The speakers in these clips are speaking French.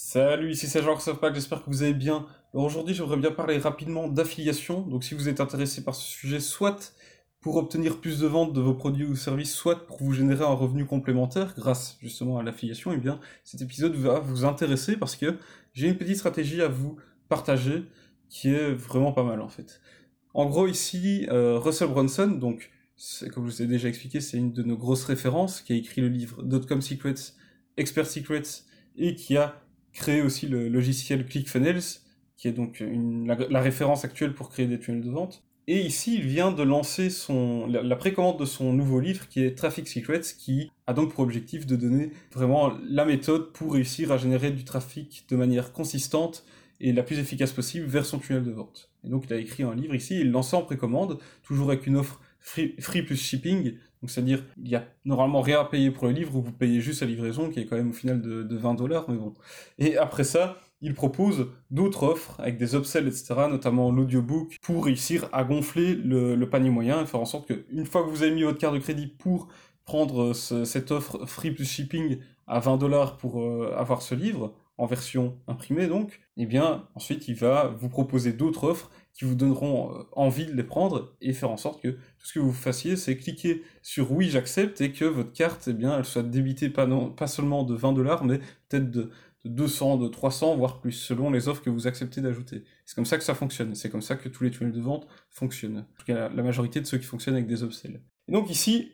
Salut, ici c'est Jean Pack, j'espère que vous allez bien. Alors aujourd'hui, j'aimerais bien parler rapidement d'affiliation. Donc si vous êtes intéressé par ce sujet, soit pour obtenir plus de ventes de vos produits ou services, soit pour vous générer un revenu complémentaire grâce justement à l'affiliation, eh bien cet épisode va vous intéresser parce que j'ai une petite stratégie à vous partager qui est vraiment pas mal en fait. En gros ici, euh, Russell Brunson, donc comme je vous ai déjà expliqué, c'est une de nos grosses références, qui a écrit le livre Dotcom Secrets, Expert Secrets, et qui a créé aussi le logiciel ClickFunnels, qui est donc la, référence actuelle pour créer des tunnels de vente. Et ici, il vient de lancer son, la, précommande de son nouveau livre qui est Traffic Secrets, qui a donc pour objectif de donner vraiment la méthode pour réussir à générer du trafic de manière consistante et la plus efficace possible vers son tunnel de vente. Et donc il a écrit un livre ici, il lance en précommande, toujours avec une offre free, plus shipping, donc c'est-à-dire il y a normalement rien à payer pour le livre, vous payez juste la livraison qui est quand même au final de, de 20 dollars, mais bon. Et après ça, il propose d'autres offres avec des upsells, etc., notamment l'audiobook, pour réussir à gonfler le, panier moyen et faire en sorte qu'une fois que vous avez mis votre carte de crédit pour prendre cette offre free plus shipping à 20 dollars pour euh, avoir ce livre, en version imprimée donc, eh bien ensuite il va vous proposer d'autres offres qui vous donneront euh, envie de les prendre et faire en sorte que tout ce que vous fassiez c'est cliquer sur oui j'accepte et que votre carte eh bien elle soit débitée pas, non, pas seulement de 20 dollars mais peut-être de, 200, de 300 voire plus selon les offres que vous acceptez d'ajouter. C'est comme ça que ça fonctionne, c'est comme ça que tous les tunnels de vente fonctionnent. En tout cas la, majorité de ceux qui fonctionnent avec des upsells. Et donc ici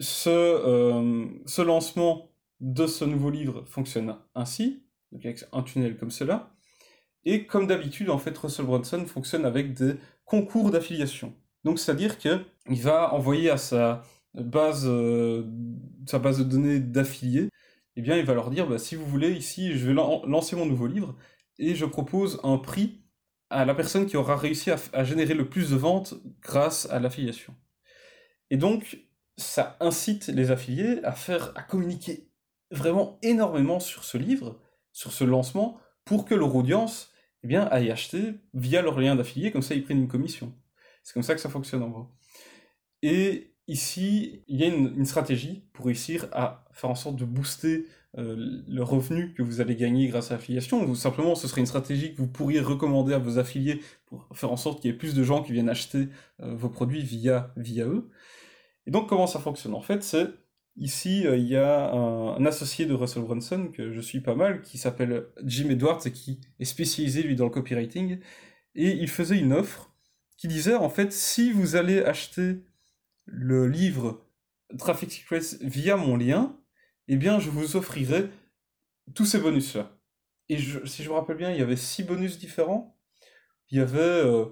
ce, euh, ce lancement de ce nouveau livre fonctionne ainsi donc avec un tunnel comme cela. Et comme d'habitude, en fait, Russell Brunson fonctionne avec des concours d'affiliation. Donc c'est-à-dire qu'il va envoyer à sa base, euh, sa base de données d'affiliés, eh bien il va leur dire, bah, si vous voulez, ici, je vais lancer mon nouveau livre, et je propose un prix à la personne qui aura réussi à, à générer le plus de ventes grâce à l'affiliation. Et donc, ça incite les affiliés à faire, à communiquer vraiment énormément sur ce livre, sur ce lancement pour que leur audience eh bien, aille acheter via leur lien d'affilié, comme ça ils prennent une commission. C'est comme ça que ça fonctionne en gros. Et ici, il y a une, stratégie pour réussir à faire en sorte de booster euh, le revenu que vous allez gagner grâce à l'affiliation, ou simplement ce serait une stratégie que vous pourriez recommander à vos affiliés pour faire en sorte qu'il y ait plus de gens qui viennent acheter euh, vos produits via, via eux. Et donc comment ça fonctionne? En fait, c'est Ici, euh, il y a un, associé de Russell Brunson, que je suis pas mal, qui s'appelle Jim Edwards et qui est spécialisé, lui, dans le copywriting. Et il faisait une offre qui disait, en fait, si vous allez acheter le livre Traffic Secrets via mon lien, eh bien, je vous offrirai tous ces bonus-là. Et si je me rappelle bien, il y avait six bonus différents. Il y avait euh,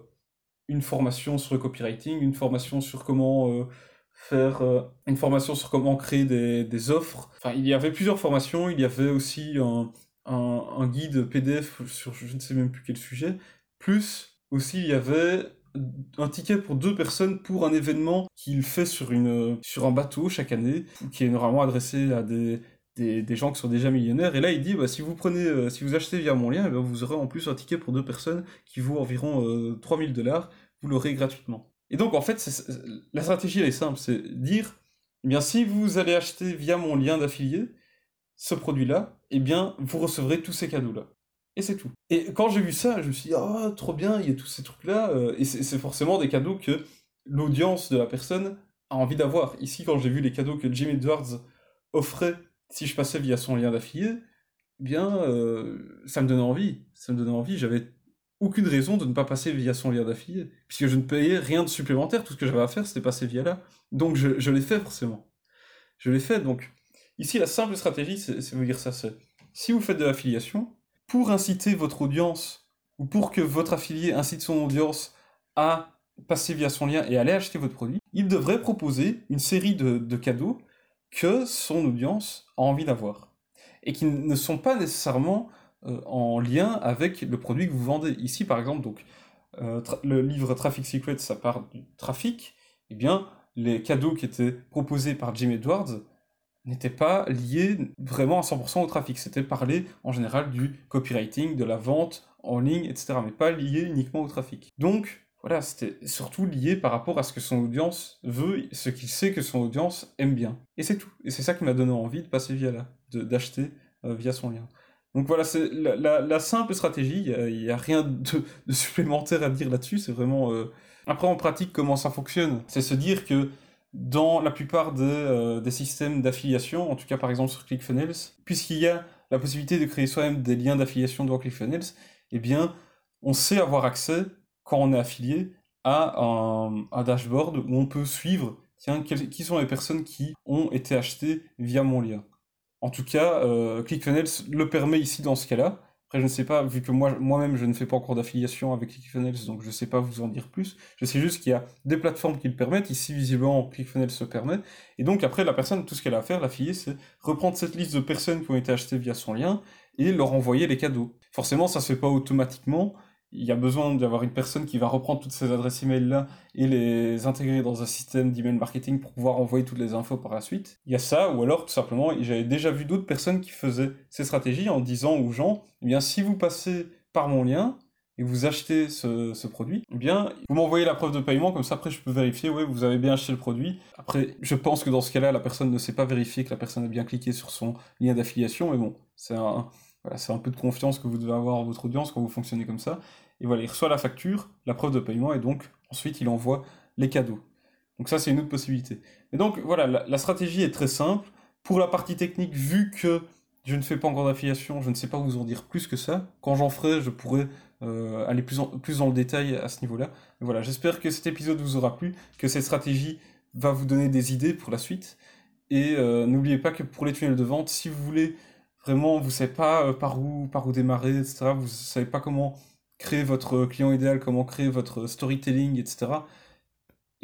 une formation sur le copywriting, une formation sur comment... Euh, faire euh, une formation sur comment créer des, des, offres. Enfin, il y avait plusieurs formations, il y avait aussi un, un, guide PDF sur je ne sais même plus quel sujet, plus aussi il y avait un ticket pour deux personnes pour un événement qu'il fait sur, une, sur un bateau chaque année, qui est normalement adressé à des, des, des, gens qui sont déjà millionnaires. Et là, il dit, bah, si vous prenez, euh, si vous achetez via mon lien, eh ben, vous aurez en plus un ticket pour deux personnes qui vaut environ euh, 3000 dollars. Vous l'aurez gratuitement. Et donc, en fait, la stratégie, elle est simple, c'est dire, eh bien, si vous allez acheter via mon lien d'affilié ce produit-là, eh bien, vous recevrez tous ces cadeaux-là. Et c'est tout. Et quand j'ai vu ça, je me suis dit, ah, trop bien, il y a tous ces trucs-là. Euh, et c'est forcément des cadeaux que l'audience de la personne a envie d'avoir. Ici, quand j'ai vu les cadeaux que Jim Edwards offrait si je passais via son lien d'affilié, eh bien, euh, ça me donnait envie. Ça me donnait envie. J'avais aucune raison de ne pas passer via son lien d'affilié, puisque je ne payais rien de supplémentaire, tout ce que j'avais à faire, c'était passer via là. Donc je, je l'ai fait forcément. Je l'ai fait, donc ici la simple stratégie, c'est vous dire ça, c'est si vous faites de l'affiliation, pour inciter votre audience, ou pour que votre affilié incite son audience à passer via son lien et aller acheter votre produit, il devrait proposer une série de, de cadeaux que son audience a envie d'avoir. Et qui ne sont pas nécessairement euh, en lien avec le produit que vous vendez. Ici, par exemple, donc, euh, le livre Traffic Secret, ça part du trafic, eh bien, les cadeaux qui étaient proposés par Jim Edwards n'étaient pas liés vraiment à 100% au trafic. C'était parler en général du copywriting, de la vente en ligne, etc., mais pas lié uniquement au trafic. Donc, voilà, c'était surtout lié par rapport à ce que son audience veut, ce qu'il sait que son audience aime bien. Et c'est tout. Et c'est ça qui m'a donné envie de passer via là, d'acheter euh, via son lien. Donc voilà, c'est la, simple stratégie, il n'y a, rien de, supplémentaire à dire là-dessus, c'est vraiment... Euh, après, en pratique, comment ça fonctionne C'est se dire que dans la plupart euh, des systèmes d'affiliation, en tout cas par exemple sur ClickFunnels, puisqu'il y a la possibilité de créer soi-même des liens d'affiliation dans ClickFunnels, eh bien, on sait avoir accès, quand on est affilié, à un, dashboard où on peut suivre, qui sont les personnes qui ont été achetées via mon lien. En tout cas, euh, ClickFunnels le permet ici dans ce cas-là. Après, je ne sais pas, vu que moi, moi-même, je ne fais pas encore d'affiliation avec ClickFunnels, donc je ne sais pas vous en dire plus. Je sais juste qu'il y a des plateformes qui le permettent. Ici, visiblement, ClickFunnels se permet. Et donc, après, la personne, tout ce qu'elle a à faire, l'affilié, c'est reprendre cette liste de personnes qui ont été achetées via son lien et leur envoyer les cadeaux. Forcément, ça ne se fait pas automatiquement il y a besoin d'avoir une personne qui va reprendre toutes ces adresses email là et les intégrer dans un système d'email marketing pour pouvoir envoyer toutes les infos par la suite. Il y a ça, ou alors tout simplement, j'avais déjà vu d'autres personnes qui faisaient ces stratégies en disant aux gens, eh bien si vous passez par mon lien et vous achetez ce, produit, eh bien vous m'envoyez la preuve de paiement, comme ça après je peux vérifier, oui vous avez bien acheté le produit. Après, je pense que dans ce cas-là, la personne ne sait pas vérifier que la personne a bien cliqué sur son lien d'affiliation, mais bon, c'est un, c'est un peu de confiance que vous devez avoir en votre audience quand vous fonctionnez comme ça. Et voilà, il reçoit la facture, la preuve de paiement, et donc ensuite il envoie les cadeaux. Donc ça, c'est une autre possibilité. Et donc voilà, la, stratégie est très simple. Pour la partie technique, vu que je ne fais pas encore d'affiliation, je ne sais pas vous en dire plus que ça. Quand j'en ferai, je pourrai euh, aller plus, plus dans le détail à ce niveau-là. Voilà, j'espère que cet épisode vous aura plu, que cette stratégie va vous donner des idées pour la suite. Et euh, n'oubliez pas que pour les tunnels de vente, si vous voulez vraiment, vous ne savez pas euh, par où, par où démarrer, etc., vous ne savez pas comment créer votre client idéal, comment créer votre storytelling, etc.,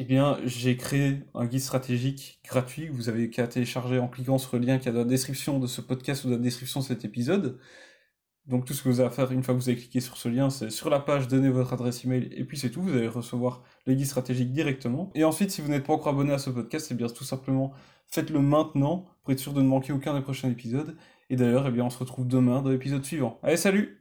eh bien, j'ai créé un guide stratégique gratuit vous avez qu'à télécharger en cliquant sur le lien qui est dans la description de ce podcast ou dans la description de cet épisode. Donc tout ce que vous avez à faire une fois que vous avez cliqué sur ce lien, c'est sur la page donner votre adresse email et puis c'est tout, vous allez recevoir le guide stratégique directement. Et ensuite, si vous n'êtes pas encore abonné à ce podcast, eh bien tout simplement faites-le maintenant pour être sûr de ne manquer aucun des prochains épisodes. Et d'ailleurs, eh bien on se retrouve demain dans l'épisode suivant. Allez, salut